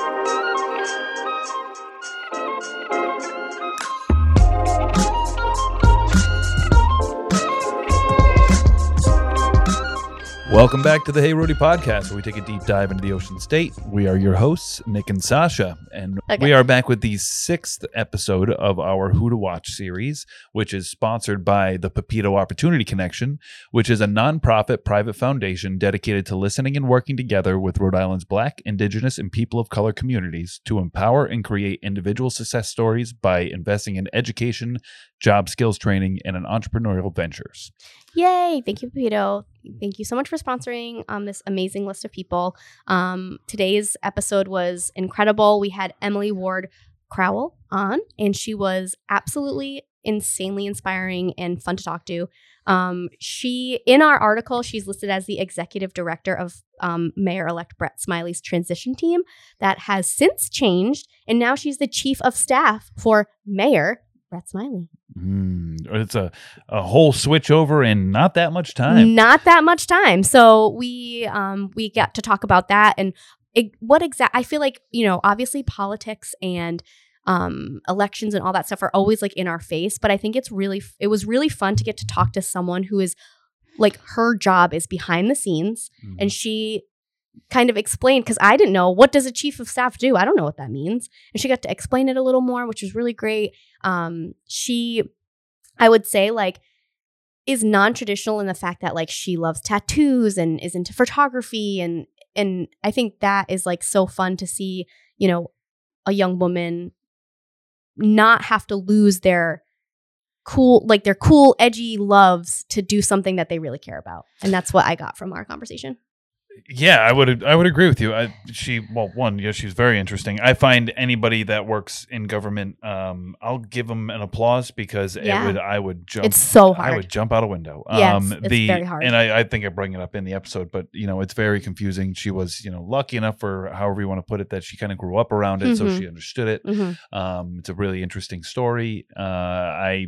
Thank you. Welcome back to the Hey Rhody podcast, where we take a deep dive into the Ocean State. We are your hosts, Nick and Sasha, and Okay. we are back with the sixth episode of our Who to Watch series, which is sponsored by the Papitto Opportunity Connection, which is a nonprofit private foundation dedicated to listening and working together with Rhode Island's Black, Indigenous, and people of color communities to empower and create individual success stories by investing in education, job skills training, and in entrepreneurial ventures. Yay! Thank you, Papitto. Thank you so much for sponsoring um, this amazing list of people. Um, today's episode was incredible. We had Emily Ward Crowell on, and she was absolutely insanely inspiring and fun to talk to. Um, she, in our article, she's listed as the executive director of um, Mayor elect Brett Smiley's transition team that has since changed, and now she's the chief of staff for Mayor Brett Smiley. Mm, it's a, a whole switch over in not that much time. Not that much time. So we um we got to talk about that and it, what exact I feel like, you know, obviously politics and um elections and all that stuff are always like in our face, but I think it's really it was really fun to get to talk to someone who is like her job is behind the scenes Mm. and she kind of explained because I didn't know what does a chief of staff do. I don't know what that means, and she got to explain it a little more, which was really great. Um, she, I would say, like is non-traditional in the fact that like she loves tattoos and is into photography and and I think that is like so fun to see, you know, a young woman not have to lose their cool like their cool edgy loves to do something that they really care about. And that's what I got from our conversation. Yeah, I would I would agree with you. I, she well, one, yeah, she's very interesting. I find anybody that works in government, um, I'll give them an applause because Yeah. it would I would jump. It's so hard. I would jump out a window. Yes, um, it's the, very hard. And I, I think I bring it up in the episode, but you know, it's very confusing. She was, you know, lucky enough for however you want to put it that she kind of grew up around it, so Mhm. she understood it. Mhm. Um, it's a really interesting story. Uh, I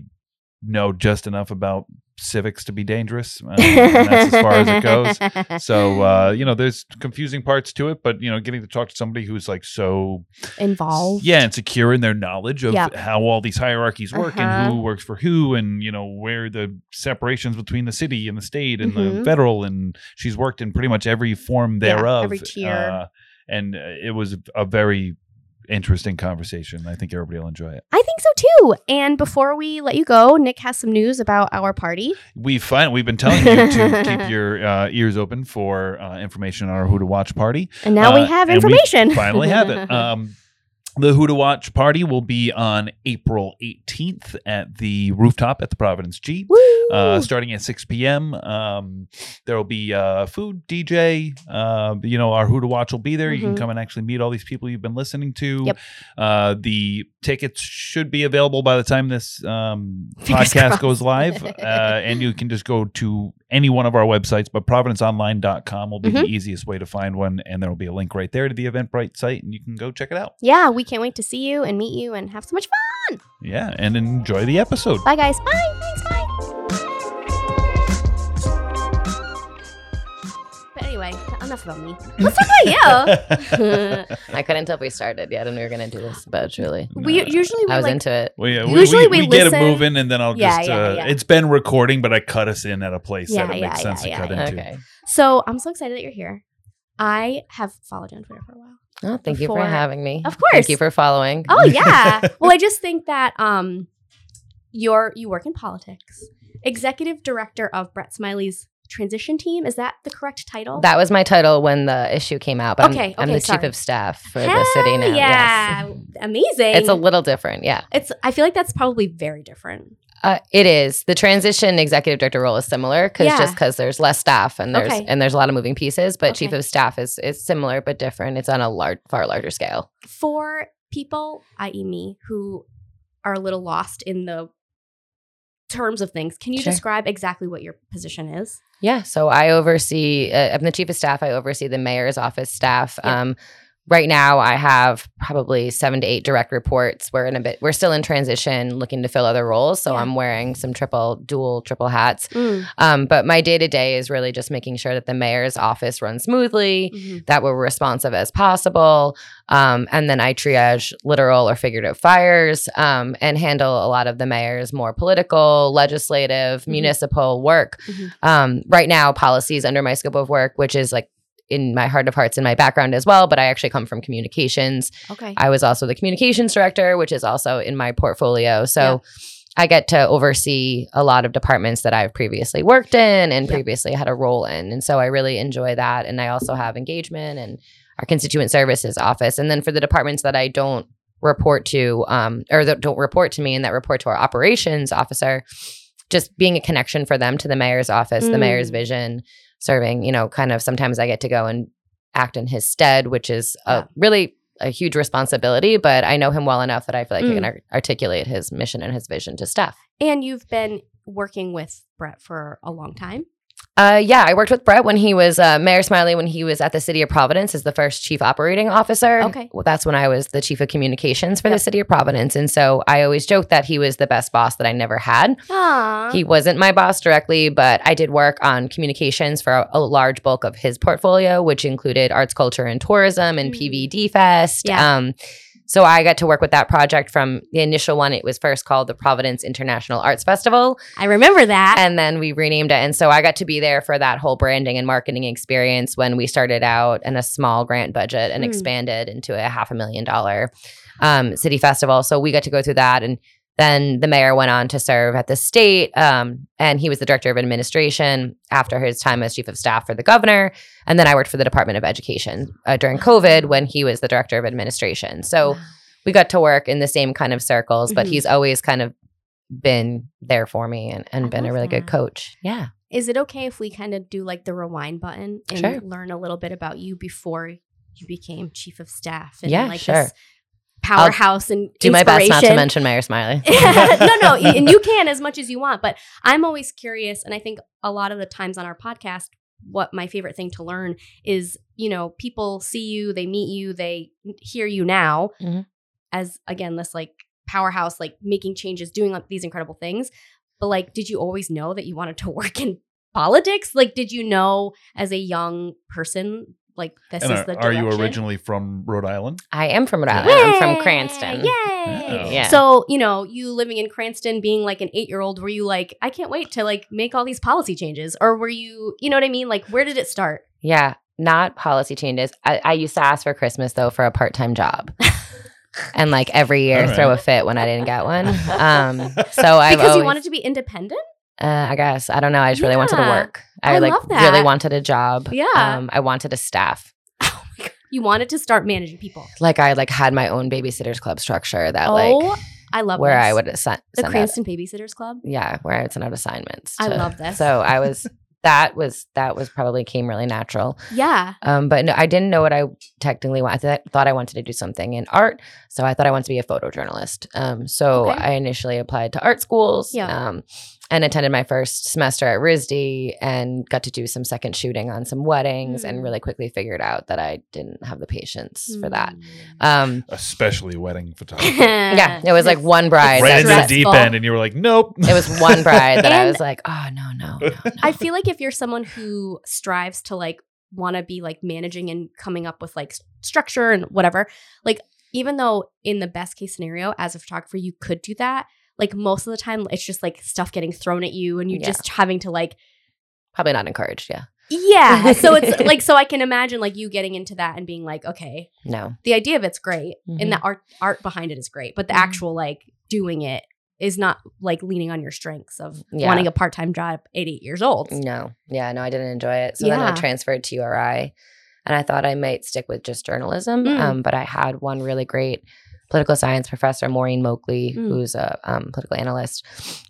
know just enough about civics to be dangerous. Uh, that's as far as it goes. So uh, you know, there's confusing parts to it, but you know, getting to talk to somebody who's like so involved. yeah, and secure in their knowledge of Yep. how all these hierarchies work and Uh-huh. who works for who, and you know where the separations between the city and the state and the Mhm. federal, and she's worked in pretty much every form Yeah, thereof. every tier. uh, and it was a very interesting conversation. I think everybody will enjoy it. I think so too. And before we let you go, Nick has some news about our party. We find we've been telling you to keep your uh, ears open for uh, information on our Who to Watch party. And now Uh, we have and we information. finally have it. Um, the Who to Watch party will be on April 18th at the rooftop at the Providence G. Uh, starting at 6 p.m. Um, there will be uh, food, DJ. Uh, you know, our Who to Watch will be there. You can Mhm. come and actually meet all these people you've been listening to. Yep. Uh, the tickets should be available by the time this um, podcast goes live. uh, and you can just go to any one of our websites, but providenceonline.com will be Mm-hmm. the easiest way to find one. And there will be a link right there to the Eventbrite site, and you can go check it out. yeah, we can't wait to see you and meet you and have so much fun. Yeah, and enjoy the episode. Bye, guys. Bye. Thanks. Bye. But anyway, enough about me. Let's talk about you. I couldn't tell if we started yet and we were going to do this, but truly, we usually we I was like into it. Well, yeah, Usually we we, get it listen- moving, and then I'll Yeah, just. yeah, uh, yeah. It's been recording, but I cut us in at a place Yeah, that it yeah, makes sense yeah, to cut yeah, into. Okay. so I'm so excited that you're here. I have followed you on Twitter for a while. Oh, thank you for having me. Of course. Thank you for following. Oh yeah. well, I just think that um, you're you work in politics. Executive director of Brett Smiley's transition team. Is that the correct title? That was my title when the issue came out. But Okay, I'm, I'm okay, the chief of staff for Hell the city now. Yeah. Yes. Amazing. It's a little different. Yeah. It's. I feel like that's probably very different. Uh, it is. The transition executive director role is similar because Yeah. just because there's less staff and there's Okay. and there's a lot of moving pieces, but chief of staff is is similar but different. It's on a large, far larger scale. For people, i.e., me, who are a little lost in the terms of things, can you Sure. describe exactly what your position is? Yeah. So I oversee, uh, I'm the chief of staff. I oversee the mayor's office staff. Yeah. Um, right now I have probably seven to eight direct reports. We're in a bit, we're still in transition looking to fill other roles. So Yeah. I'm wearing some triple, dual, triple hats. Mm. Um, but my day to day is really just making sure that the mayor's office runs smoothly, Mhm. that we're responsive as possible. Um, and then I triage literal or figurative fires um, and handle a lot of the mayor's more political, legislative, Mhm. municipal work. Mhm. Um, right now, policies under my scope of work, which is like in my heart of hearts in my background as well. But I actually come from communications. Okay. I was also the communications director, which is also in my portfolio. So I get to oversee a lot of departments that I've previously worked in and Yeah. previously had a role in. And so I really enjoy that. And I also have engagement and our constituent services office. And then for the departments that I don't report to, um, or that don't report to me and that report to our operations officer, just being a connection for them to the mayor's office, the mayor's Mm. vision, serving, you know, kind of sometimes I get to go and act in his stead, which is Yeah. a really a huge responsibility, but I know him well enough that I feel like I Mm. can ar- articulate his mission and his vision to staff. and you've been working with Brett for a long time. Uh, yeah, I worked with Brett when he was uh, Mayor Smiley when he was at the City of Providence as the first chief operating officer. Okay. well, that's when I was the chief of communications for Yep. the City of Providence, and so I always joked that he was the best boss that I never had. Aww. He wasn't my boss directly, but I did work on communications for a, a large bulk of his portfolio, which included arts, culture, and tourism and Mm. PVD Fest. Yeah. Um, so I got to work with that project from the initial one. It was first called the Providence International Arts Festival, I remember that. and then we renamed it. And so I got to be there for that whole branding and marketing experience when we started out in a small grant budget and Mm. expanded into a half a million dollar um, city festival. So we got to go through that. And then the mayor went on to serve at the state, um, and he was the director of administration after his time as chief of staff for the governor. And then I worked for the Department of Education uh, during COVID when he was the director of administration. So we got to work in the same kind of circles, but Mhm. he's always kind of been there for me and, and I been a really good coach. Yeah. Is it okay if we kind of do like the rewind button and Sure. learn a little bit about you before you became chief of staff and Yeah, like sure. this powerhouse and Do my best not to mention Mayor Smiley. no, no, and you can as much as you want. But I'm always curious, and I think a lot of the times on our podcast, what my favorite thing to learn is, you know, people see you, they meet you, they hear you now Mhm. as again this like powerhouse, like making changes, doing like, these incredible things. But like, did you always know that you wanted to work in politics? Like, did you know as a young person, like this And is are, the are you originally from Rhode Island? I am from Rhode Yeah. Island. I'm from Cranston. Yay! Oh. Yeah. So, you know, you living in Cranston, being like an eight year old, were you like, I can't wait to like make all these policy changes? Or were you, you know what I mean? Like, where did it start? Yeah, not policy changes. I, I used to ask for Christmas though for a part time job. and like every year All right. throw a fit when I didn't get one. Um, so I've because always, you wanted to be independent? uh, I guess I don't know. I just really wanted to work. I, I like really wanted a job. Yeah. Um, I wanted a staff. Oh my God. You wanted to start managing people. Like I like had my own babysitters club structure that oh, like I love where this. I would assign The send out- Cranston Babysitters Club. yeah, where I would send out assignments. I love this. So I was that was that was probably came really natural. Yeah. Um, but no, I didn't know what I technically wanted. I thought I wanted to do something in art, so I thought I wanted to be a photojournalist. Um, so Okay. I initially applied to art schools. Yeah. Um, and attended my first semester at RISD and got to do some second shooting on some weddings, Mm. and really quickly figured out that I didn't have the patience for that. Mm. Um, Especially wedding photography. yeah, it was like one bride. right that into the deep end, and you were like, nope. it was one bride that I was like, oh no, no, no, no. I feel like if you're someone who strives to like want to be like managing and coming up with like s- structure and whatever, like even though in the best case scenario as a photographer you could do that, like most of the time it's just like stuff getting thrown at you and you Yeah. just having to like Probably not encouraged. Yeah, yeah. So it's like so I can imagine like you getting into that and being like, okay, no. the idea of it's great Mhm. and the art art behind it is great, but the Mhm. actual like doing it is not like leaning on your strengths of Yeah. wanting a part-time job at eight years old. No, yeah, no, I didn't enjoy it. So then I transferred to URI, and I thought I might stick with just journalism. Mm. Um, but I had one really great political science professor, Maureen Moakley, Mm. who's a um, political analyst,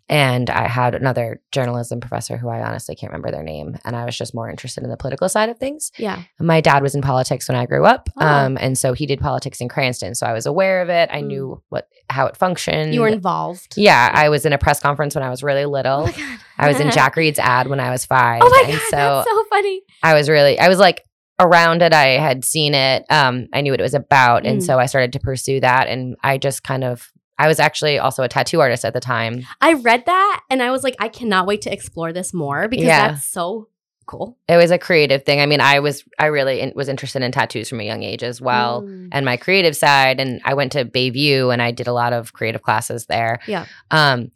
and I had another journalism professor who I honestly can't remember their name, and I was just more interested in the political side of things. Yeah. My dad was in politics when I grew up, Oh. um, and so he did politics in Cranston, so I was aware of it. I Mm. knew what how it functioned. You were involved. yeah, I was in a press conference when I was really little. Oh my god. I was in Jack Reed's ad when I was five. Oh my god, so that's so funny. I was really, I was like around it. I had seen it. Um, I knew what it was about, and Mm. so I started to pursue that. And I just kind of, I was actually also a tattoo artist at the time. I read that and I was like, I cannot wait to explore this more because Yeah. that's so cool. It was a creative thing. I mean, I was, I really in, was interested in tattoos from a young age as well. Mm. and my creative side and I went to Bayview and I did a lot of creative classes there. Yeah. Um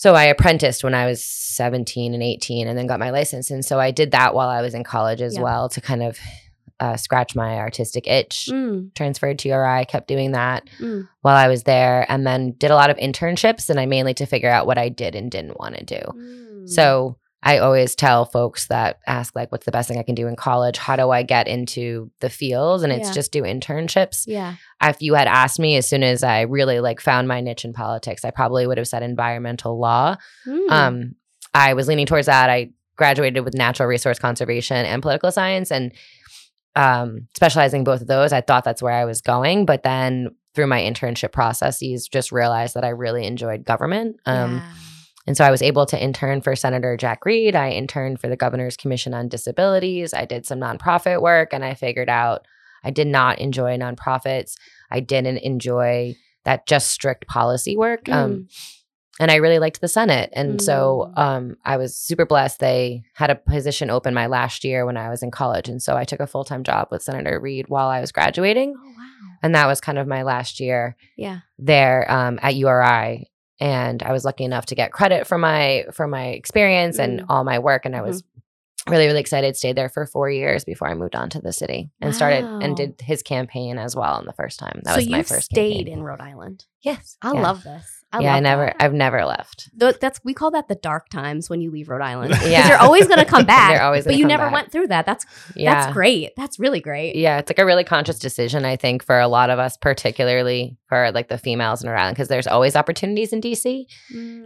so I apprenticed when I was 17 and 18 and then got my license and so I did that while I was in college as Yeah. well to kind of uh, scratch my artistic itch. Mm, Transferred to URI, kept doing that mm, while I was there and then did a lot of internships and I mainly to figure out what I did and didn't want to do. mm. So I always tell folks that ask like what's the best thing I can do in college? How do I get into the field? And it's Yeah. just do internships yeah. if you had asked me as soon as I really like found my niche in politics, I probably would have said environmental law. Mm. Um, I was leaning towards that. I graduated with natural resource conservation and political science, and um, specializing both of those. I thought that's where I was going, but then through my internship processes, just realized that I really enjoyed government. Um, Yeah. And so I was able to intern for Senator Jack Reed. I interned for the Governor's Commission on Disabilities. I did some nonprofit work and I figured out I did not enjoy nonprofits. I didn't enjoy that just strict policy work. Um, and I really liked the Senate. And so Mm. um, I was super blessed. They had a position open my last year when I was in college. And so I took a full time job with Senator Reed while I was graduating. oh wow. And that was kind of my last year Yeah. there um, at URI, and I was lucky enough to get credit for my for my experience and Mm. all my work, and I was really really excited. Stayed there for four years before I moved on to the city and started and did his campaign as well. In the first time, that so was my first. stayed campaign. in Rhode Island. Yes, I yeah. love this. I yeah, I never, that. I've never left. Th- that's we call that the dark times when you leave Rhode Island. Because Yeah. you're always going to come back. They're always but you never back. went through that. That's Yeah, that's great. That's really great. Yeah, it's like a really conscious decision, I think, for a lot of us, particularly for like the females in Rhode Island, because there's always opportunities in DC.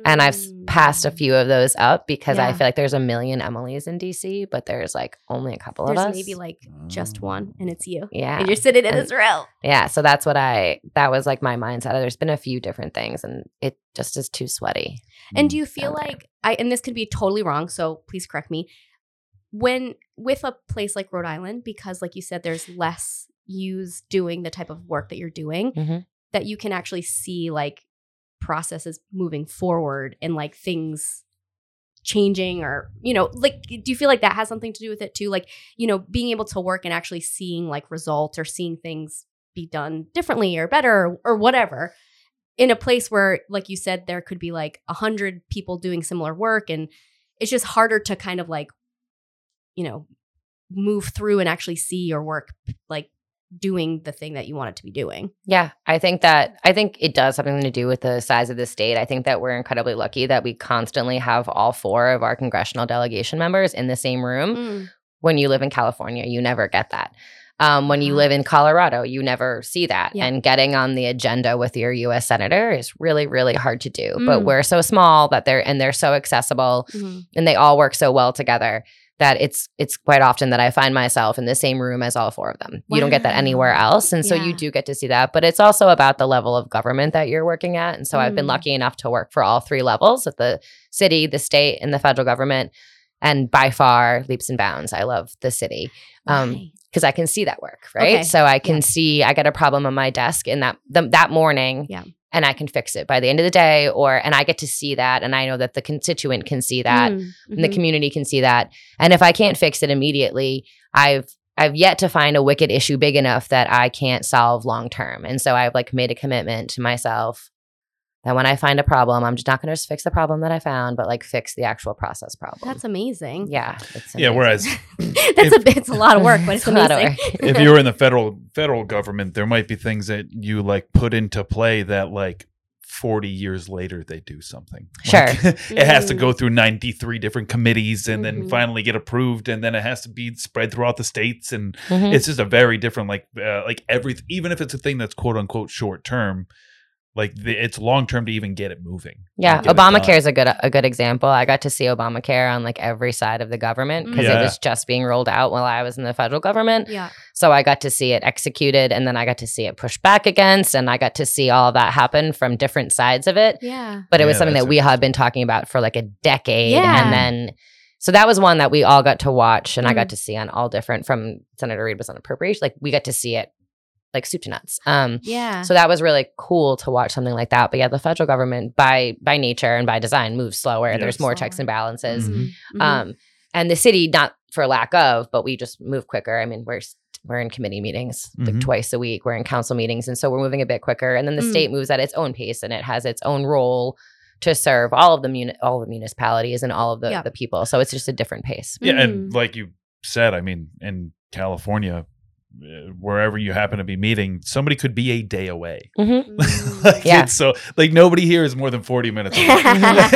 And I've passed a Mm. few of those up because I feel like there's a million Emilys in DC, but there's like only a couple There's of us. maybe like just one, and it's you. yeah. And you're sitting in And- Israel. Yeah. So that's what I, that was like my mindset. There's been a few different things and it just is too sweaty. And do you feel there. like I and this could be totally wrong, so please correct me. When with a place like Rhode Island, because like you said, there's less use doing the type of work that you're doing, Mhm. that you can actually see like processes moving forward and like things changing or you know like do you feel like that has something to do with it too like you know being able to work and actually seeing like results or seeing things be done differently or better or, or whatever in a place where like you said there could be like a hundred people doing similar work and it's just harder to kind of like you know move through and actually see your work like doing the thing that you want it to be doing Yeah, I think that I think it does something to do with the size of the state. I think that we're incredibly lucky that we constantly have all four of our congressional delegation members in the same room. Mm. When you live in California, you never get that. Um, when you Ah. live in Colorado, you never see that. Yeah. And getting on the agenda with your U.S. senator is really, really hard to do. But Mm. we're so small that they're and they're so accessible, Mhm. and they all work so well together that it's it's quite often that I find myself in the same room as all four of them. You don't get that anywhere else, and so you do get to see that. But it's also about the level of government that you're working at. And so I've been Mm. lucky enough to work for all three levels at the city, the state, and the federal government. And by far, leaps and bounds, I love the city um, Why? Because I can see that work, right? Okay. So I can Yeah. see I got a problem on my desk in that that morning, Yeah. and I can fix it by the end of the day, or and I get to see that, and I know that the constituent can see that, Mm, and the mhm. community can see that. And if I can't fix it immediately, I've I've yet to find a wicked issue big enough that I can't solve long term. And so I've like made a commitment to myself that when I find a problem, I'm just not going to just fix the problem that I found, but like fix the actual process problem. That's amazing. yeah. It's Yeah, whereas That's a it's a lot of work, but it's, It's a lot of amazing. work. if you were in the federal federal government, there might be things that you like put into play that like 40 years later they do something. Sure. Like, it has to go through 93 different committees and then Mhm. finally get approved and then it has to be spread throughout the states and Mhm. it's just a very different like uh, like every even if it's a thing that's quote unquote short term like the, it's long term to even get it moving. Yeah, Like, Obamacare is a good a good example. I got to see Obamacare on like every side of the government because Yeah. it was just being rolled out while I was in the federal government. Yeah. So I got to see it executed and then I got to see it pushed back against and I got to see all that happen from different sides of it. Yeah. But it was Yeah, something that we had been talking about for like a decade Yeah. and then So that was one that we all got to watch and I Mm. got to see on all different from Senator Reed was on appropriation. Like we got to see it like soup to nuts. Um Yeah. so that was really cool to watch something like that. But yeah, the federal government by by nature and by design moves slower. Yeah, There's more checks and balances. Mhm. Mhm. Um and the city not for lack of, but we just move quicker. I mean, we're we're in committee meetings like Mhm. twice a week. We're in council meetings and so we're moving a bit quicker and then the Mm. state moves at its own pace and it has its own role to serve all of the muni- all the municipalities and all of the, Yeah. the people. So it's just a different pace. Yeah, Mm. and like you said, I mean, in California, wherever you happen to be meeting, somebody could be a day away. Mm-hmm. Mm. like Yeah. so like nobody here is more than 40 minutes away.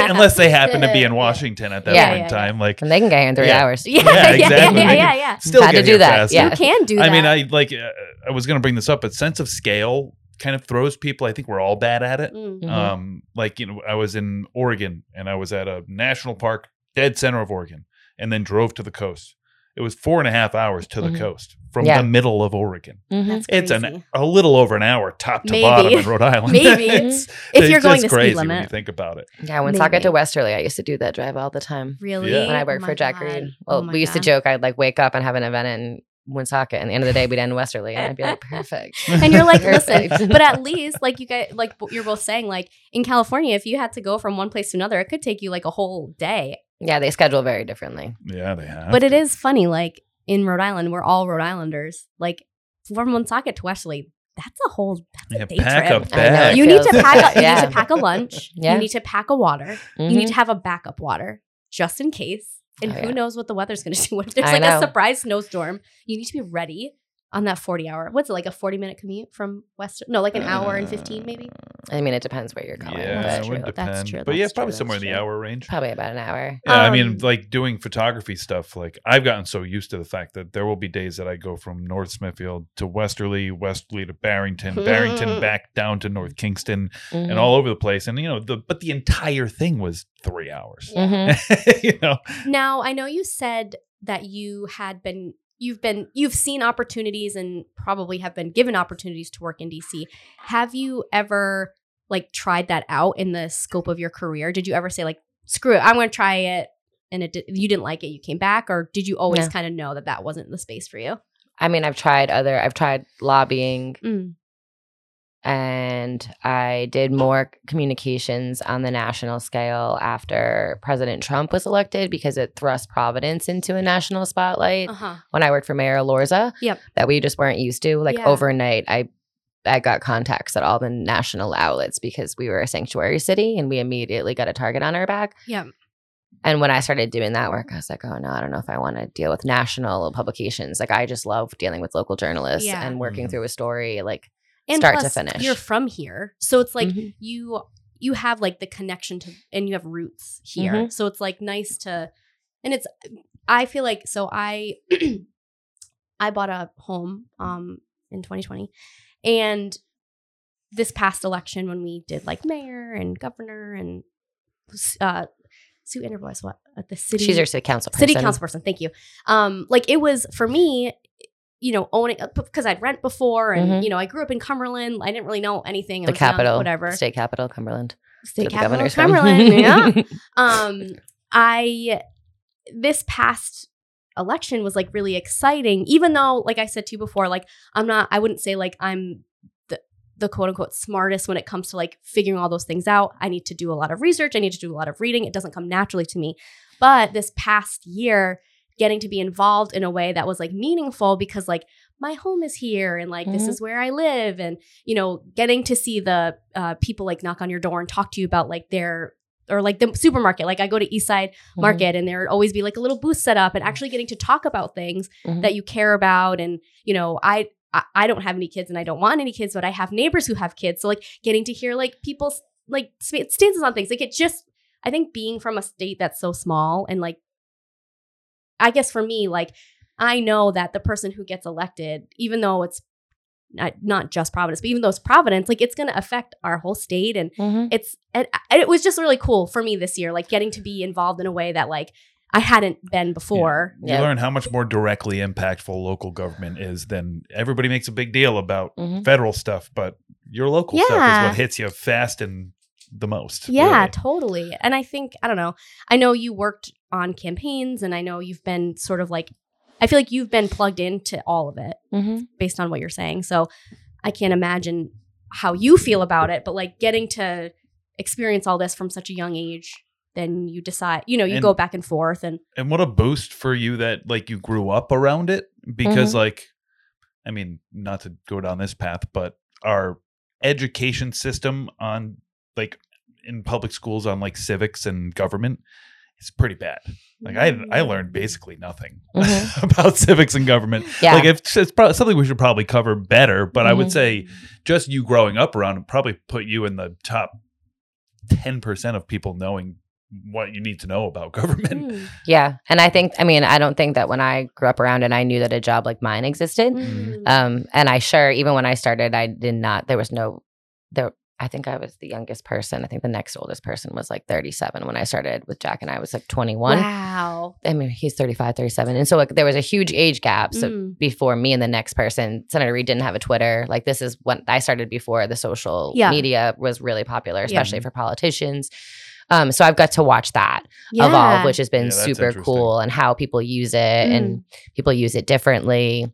unless they happen to be in Washington at that Yeah. point in Yeah, time. Like And they can get here in three Yeah. hours. yeah, Yeah, yeah, yeah, exactly. yeah, yeah, yeah. still Had to do that, faster. yeah. You can do that. I mean, I like uh, I was going to bring this up, but sense of scale kind of throws people. I think we're all bad at it. Mm. Mhm. Um, like you know, I was in Oregon and I was at a national park, dead center of Oregon, and then drove to the coast. It was four and a half hours to the Mhm. coast from Yeah. the middle of Oregon. Mhm. That's It's crazy. an a little over an hour, top to Maybe. bottom in Rhode Island. Maybe. it's, if it's you're going just the crazy speed when you think about it. Yeah, when I get to Westerly, I used to do that drive all the time. Really? Yeah. When I Oh worked my for Jack God. Reed. Oh Well, my we used to joke I'd like wake up and have an event in Woonsocket, and at the end of the day, we'd end in Westerly, and I'd be like, perfect. and you're like, listen, but at least like you get like you're both saying, like in California, if you had to go from one place to another, it could take you like a whole day. Yeah, they schedule very differently. Yeah, they have. But it to. is funny, like in Rhode Island, we're all Rhode Islanders. Like from Woonsocket to Westerly, that's a whole that's a day pack trip. a I know, bag. You need to pack. A, you need to pack a lunch. Yeah. You need to pack a water. You Mhm. need to have a backup water just in case. And Oh, who yeah. knows what the weather's going to do? What if there's I like know. a surprise snowstorm? You need to be ready on that 40 hour. What's it like a 40 minute commute from West? No, like an hour and 15 maybe. I mean, it depends where you're going. Yeah, That's it would true. depend. That's true. But yeah, That's probably true. somewhere in the true. hour range. Probably about an hour. Yeah, I Um, mean, like doing photography stuff, like I've gotten so used to the fact that there will be days that I go from North Smithfield to Westerly, Westerly to Barrington, Barrington back down to North Kingstown, Mhm. and all over the place. And you know, the but the entire thing was three hours. Mhm. you know, Now, I know you said that you had been you've been you've seen opportunities and probably have been given opportunities to work in DC. Have you ever like tried that out in the scope of your career? Did you ever say like screw it, I'm going to try it and it did, you didn't like it, you came back or did you always No. kind of know that that wasn't the space for you? I mean, I've tried other. I've tried lobbying, Mm. And I did more communications on the national scale after President Trump was elected because it thrust Providence into a national spotlight. Uh-huh. When I worked for Mayor Elorza, Yep. that we just weren't used to. Like Yeah. overnight, I I got contacts at all the national outlets because we were a sanctuary city and we immediately got a target on our back. Yeah. And when I started doing that work, I was like, oh no, I don't know if I want to deal with national publications. Like I just love dealing with local journalists Yeah. and working Mhm. through a story. Like And Start to finish. You're from here. So it's like Mhm. you you have like the connection to and you have roots here. Mhm. So it's like nice to and it's I feel like so I I bought a home um in 2020 and this past election when we did like mayor and governor and uh Sue AnderBois what at the city she's your city council person. city council person thank you um like it was for me you know owning because i'd rent before and Mhm. you know i grew up in cumberland. I didn't really know anything. I The was young, capital, whatever. State capital, Cumberland. state Where capital governor's cumberland yeah. Um i this past election was like really exciting even though like i said to you before like i'm not i wouldn't say like i'm the the quote unquote smartest when it comes to like figuring all those things out. I need to do a lot of research. I need to do a lot of reading. It doesn't come naturally to me. But this past year getting to be involved in a way that was like meaningful because like my home is here and like this Mhm. is where i live and you know getting to see the uh, people like knock on your door and talk to you about like their or like the supermarket like i go to eastside Mm-hmm. market and there would always be like a little booth set up and actually getting to talk about things Mhm. that you care about and you know i I- I don't have any kids and I don't want any kids, but I have neighbors who have kids. So like getting to hear like people's like stances on things, like it just I think being from a state that's so small and like I guess for me, like I know that the person who gets elected, even though it's not, not just Providence, but even though it's Providence, like it's going to affect our whole state and Mhm. it's and it was just really cool for me this year like getting to be involved in a way that like i hadn't been before you Yeah. learn how much more directly impactful local government is than everybody makes a big deal about Mhm. federal stuff, but your local stuff is what hits you fast and the most. yeah really. totally and i think i don't know i know you worked on campaigns and I know you've been sort of like I feel like you've been plugged into all of it Mm-hmm. based on what you're saying. So I can't imagine how you feel about it, but like getting to experience all this from such a young age, then you decide, you know, you And- go back and forth and and what a boost for you that like you grew up around it because Mm-hmm. like i mean not to go down this path but our education system on like in public schools on like civics and government is pretty bad like i i learned basically nothing Mhm. about civics and government Yeah. like it's, it's probably something we should probably cover better but i would Mhm. say just you growing up around it probably put you in the top 10% of people knowing what you need to know about government Mm. Yeah. And I think, I mean, I don't think that when I grew up around it, I knew that a job like mine existed. Mm. Um, and I sure, even when I started, I did not, there was no, there, I think I was the youngest person. I think the next oldest person was like 37 when I started with Jack and I was like 21. Wow. I mean, he's 35, 37. And so like there was a huge age gap. So Mm. before me and the next person, Senator Reed didn't have a Twitter. Like this is when I started before the social Yeah. media was really popular, Yeah. especially for politicians. Um, so I've got to watch that Yeah. evolve, which has been Yeah, super cool, and how people use it, and people use it differently.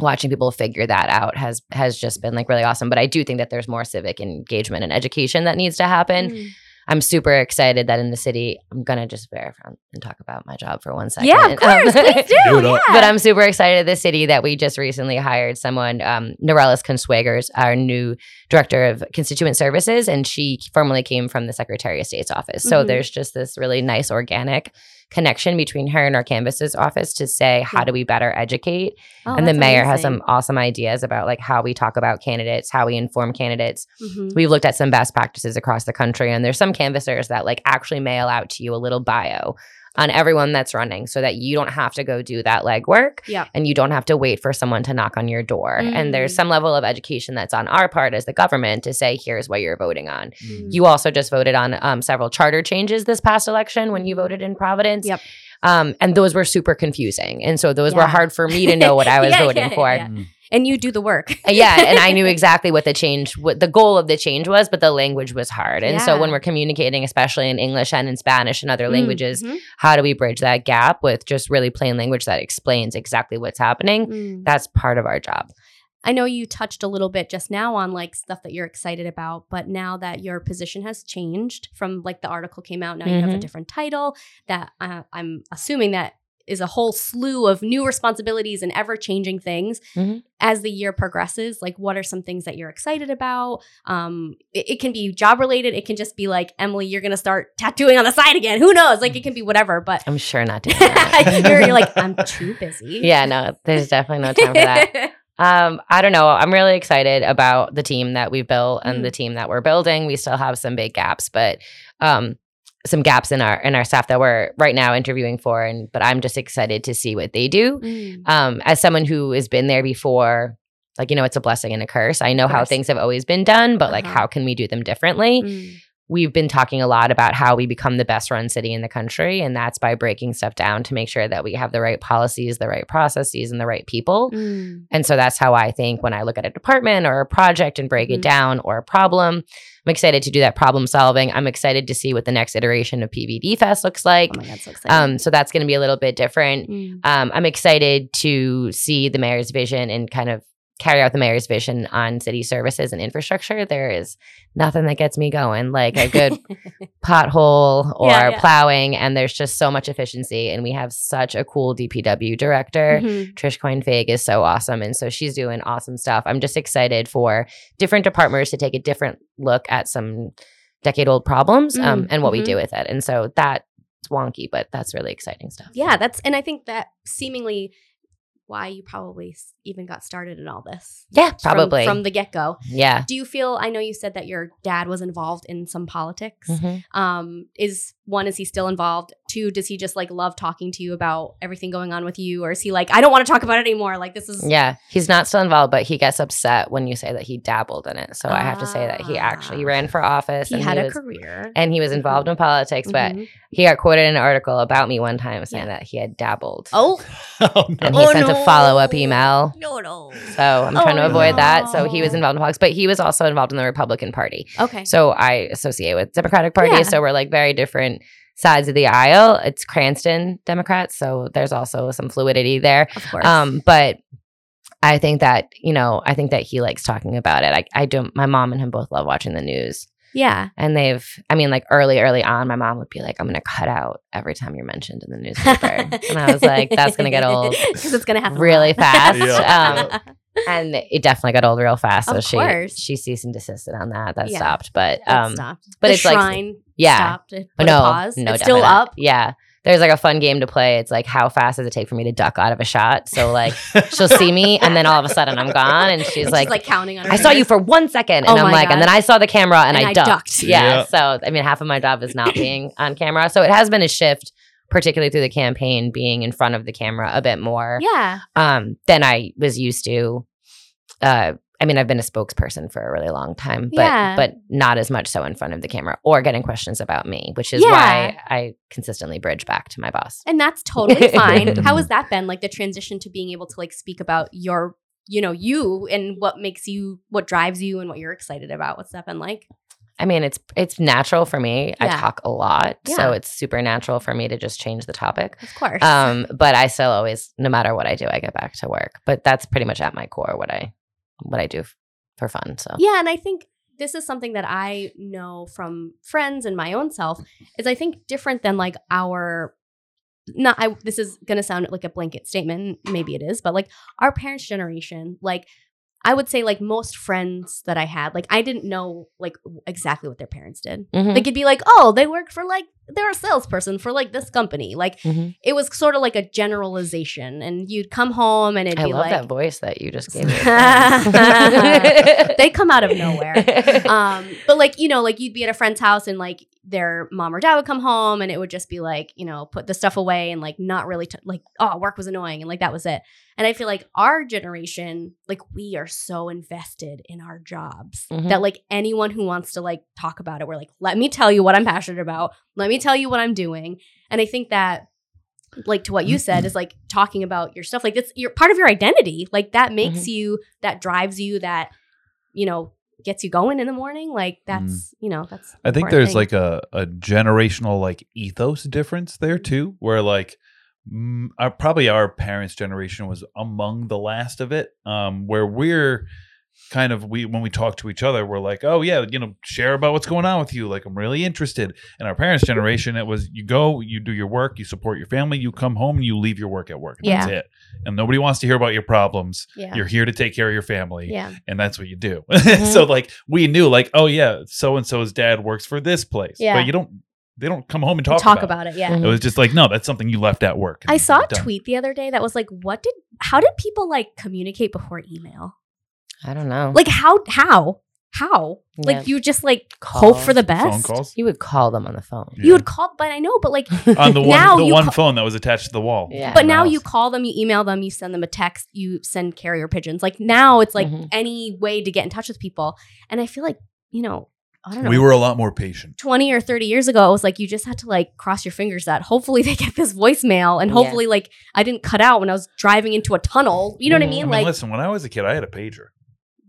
Watching people figure that out has has just been like really awesome. But I do think that there's more civic engagement and education that needs to happen. Mm. I'm super excited that in the city, I'm gonna just verify and talk about my job for one second. Yeah, of course. Um, Please do. Do yeah. but I'm super excited at the city that we just recently hired someone, um, Norelys Consuegra, our new director of constituent services, and she formerly came from the Secretary of State's office. So Mhm. there's just this really nice organic connection between her and our canvass's office to say how do we better educate. Oh, and the mayor has some awesome ideas about like how we talk about candidates, how we inform candidates. Mhm. We've looked at some best practices across the country, and there's some canvassers that like actually mail out to you a little bio on everyone that's running so that you don't have to go do that legwork Yeah. and you don't have to wait for someone to knock on your door. And there's Mm. some level of education that's on our part as the government to say, here's what you're voting on. Mm. You also just voted on um, several charter changes this past election when you voted in Providence. Yep. Um, and those were super confusing. And so those were hard for me to know what I was Yeah, voting yeah, for. Yeah. And you do the work. Uh, yeah, and I knew exactly what the change, what the goal of the change was, but the language was hard. And so when we're communicating, especially in English and in Spanish and other languages, Mhm. how do we bridge that gap with just really plain language that explains exactly what's happening? Mm. That's part of our job. I know you touched a little bit just now on like stuff that you're excited about, but now that your position has changed from like the article came out, now you have a Mhm. different title that uh, I'm assuming that is a whole slew of new responsibilities and ever changing things Mhm. as the year progresses. Like, what are some things that you're excited about? Um, it, it can be job related. It can just be like, Emily, you're going to start tattooing on the side again. Who knows? Like, it can be whatever, but I'm sure not doing that. you're, you're like, I'm too busy. yeah, no, there's definitely no time for that. Um, I don't know. I'm really excited about the team that we've built and Mm. the team that we're building. We still have some big gaps, but um, some gaps in our in our staff that we're right now interviewing for. And but I'm just excited to see what they do. Mm. Um, as someone who has been there before, like you know, it's a blessing and a curse. I know how things have always been done, but like Uh-huh. how can we do them differently? Mm. We've been talking a lot about how we become the best run city in the country and that's by breaking stuff down to make sure that we have the right policies the right processes and the right people Mm. and so that's how i think when i look at a department or a project and break Mhm. it down or a problem i'm excited to do that problem solving i'm excited to see what the next iteration of pvd fest looks like Oh my God, so um, so that's going to be a little bit different Mm. um, i'm excited to see the mayor's vision and kind of carry out the mayor's vision on city services and infrastructure there is nothing that gets me going like a good pothole or Yeah, yeah. plowing and there's just so much efficiency and we have such a cool dpw director Mhm. trish Coyne-Fague is so awesome and so she's doing awesome stuff i'm just excited for different departments to take a different look at some decade old problems um, Mm, and what we mhm. do with it and so that's wonky but that's really exciting stuff Yeah, that's and I think that seemingly why you probably even got started in all this. yeah probably from, the get go. yeah Do you feel? I know you said that your dad was involved in some politics. Mhm. Um, is one is he still involved? Two, does he just like love talking to you about everything going on with you, or is he like I don't want to talk about it anymore? Like this is Yeah, he's not still involved, but he gets upset when you say that he dabbled in it. So I have to say that he actually he Ah. ran for office he and had he a was career. and he was involved in politics. But Mhm. he got quoted in an article about me one time saying Yeah. that he had dabbled. oh oh, no. and he Oh, sent a follow up email. No no So I'm trying to Oh, avoid that. So he was involved in politics, but he was also involved in the Republican Party. okay So I associate with Democratic Party. Yeah. So we're like very different sides of the aisle. It's Cranston Democrats, so there's also some fluidity there. Of course. Um, but I think that you know, I think that he likes talking about it. I, I don't. My mom and him both love watching the news, yeah. and they've. I mean, like early, early on, my mom would be like, "I'm going to cut out every time you're mentioned in the newspaper," and I was like, "That's going to get old." because it's gonna happen really a fast. Yeah. Um, and it definitely got old real fast. So Of she course. she ceased and desisted on that. That Yeah. stopped. But That um, stopped. but the it's like- shrine yeah. stopped. It but put a no, pause. no, it's still definitely not. up. Yeah. There's like a fun game to play. It's like how fast does it take for me to duck out of a shot? So like she'll see me and then all of a sudden I'm gone and she's And like, like counting on. Her I saw you for one second and Oh I'm my like, and then I saw the camera and, And I, I ducked. ducked. Yeah. Yeah. So I mean, half of my job is not being on camera. So it has been a shift, particularly through the campaign, being in front of the camera a bit more Yeah. um, than I was used to. Uh, I mean, I've been a spokesperson for a really long time, but Yeah. but not as much so in front of the camera or getting questions about me, which is Yeah. why I consistently bridge back to my boss. And that's totally fine. How has that been? Like the transition to being able to like speak about your, you know, you and what makes you, what drives you, and what you're excited about. What's that been like? I mean, it's it's natural for me. I talk a lot, Yeah. so it's super natural for me to just change the topic. Of course. Um, but I still always, no matter what I do, I get back to work. But that's pretty much at my core what I what I do f- for fun. So Yeah, and I think this is something that I know from friends and my own self is I think different than like our not I this is going to sound like a blanket statement, maybe it is, but like our parents' generation, like I would say like most friends that I had, like I didn't know like exactly what their parents did. Mhm. Like it'd be like, "Oh, they worked for like they're a salesperson for like this company." Like Mhm. it was sort of like a generalization and you'd come home and it'd I be love like that voice that you just gave they come out of nowhere. um, but like you know, like you'd be at a friend's house and like their mom or dad would come home and it would just be like you know put the stuff away and like not really t- like oh work was annoying and like that was it. And I feel like our generation, like we are so invested in our jobs Mhm. that like anyone who wants to like talk about it, we're like, let me tell you what I'm passionate about. Let me tell you what I'm doing. And I think that like to what you said is like talking about your stuff like that's you're part of your identity like that makes Mm-hmm. you that drives you that you know gets you going in the morning like that's you know that's Mm. I think there's thing. like a, a generational like ethos difference there too, where like mm, our, probably our parents' generation was among the last of it, um, where we're kind of we when we talk to each other, we're like, oh yeah, you know, share about what's going on with you. Like I'm really interested. in our parents' generation, it was you go, you do your work, you support your family, you come home, and you leave your work at work. And That's it. And nobody wants to hear about your problems. yeah You're here to take care of your family yeah and that's what you do. Mm-hmm. so like we knew like oh yeah, so and so's dad works for this place. Yeah. But you don't they don't come home and talk, talk, about, about it yeah it. It was just like no, that's something you left at work. i saw a done. tweet the other day that was like what did how did people like communicate before email I don't know. like how how how Yeah. like you just like hope for the best phone calls. you would call them on the phone. you would call but i know but like on the one Now the one ca- phone that was attached to the wall. Yeah. But now house. you call them, you email them, you send them a text, you send carrier pigeons. Like now it's like Mhm. any way to get in touch with people. And I feel like, you know, I don't know. we were a lot more patient. 20 or 30 years ago, it was like you just had to like cross your fingers that hopefully they get this voicemail and Yeah. hopefully like I didn't cut out when I was driving into a tunnel. You know what I Mhm. mean? I mean, like, listen, when I was a kid, I had a pager.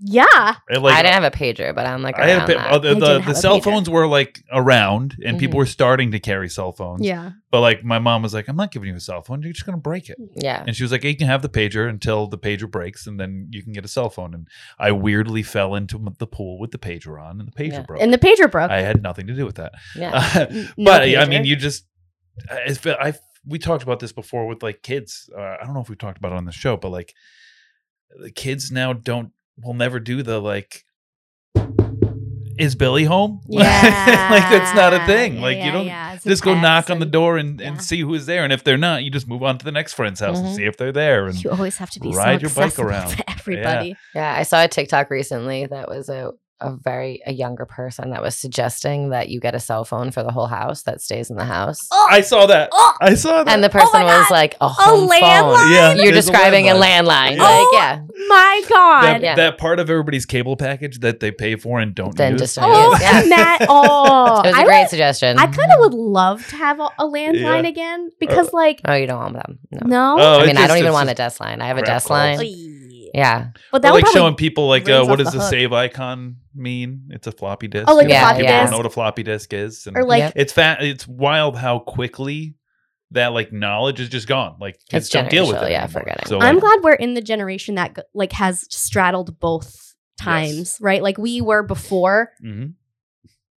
Yeah. It, like, I didn't have a pager, but I'm like I had a pa- that. oh, the, I the, the have a cell phones were like around and people Mhm. were starting to carry cell phones. Yeah. But like my mom was like, I'm not giving you a cell phone. You're just gonna break it. yeah. And she was like, you can have the pager until the pager breaks, and then you can get a cell phone. And I weirdly fell into the pool with the pager on, and the pager Yeah. broke. And the pager broke. I had nothing to do with that. Yeah. N- no but I mean, you just, I, feel- I, we talked about this before with like kids. Uh, I don't know if we talked about it on the show, but like the kids now don't, will never do the like, is Billy home? yeah. like that's not a thing. Like yeah, you don't yeah. Just go knock text on the door and, and yeah. see who is there. And if they're not, you just move on to the next friend's house and Mhm. see if they're there. And You always have to be ride so your bike around. to everybody. Yeah, I saw a TikTok recently that was a a very a younger person that was suggesting that you get a cell phone for the whole house that stays in the house. Oh, I saw that. oh, I saw that. And the oh my person was like a home phone. landline? yeah, You're there's a describing a landline. landline. Yeah. Like, Oh, yeah. my God. that, Yeah. that part of everybody's cable package that they pay for and don't Then use. just- Oh, Yeah. Matt. Oh, It was a I great would- suggestion. I kind of would love to have a, a landline Yeah. again because, uh, like, oh, you don't want them. No. no. Oh, I it mean, I don't even it's want a desk line. I have a desk calls. line. Oy. Yeah. But that would like showing people like uh, what does the the save icon mean? It's a floppy disk. Oh, like the And floppy people don't know what a floppy disk is. And or like it's fat. It's wild how quickly that like knowledge is just gone. Like kids It's don't deal with it. yeah, anymore. forgetting. So I'm like, glad we're in the generation that like has straddled both times, right? Like we were before mhm.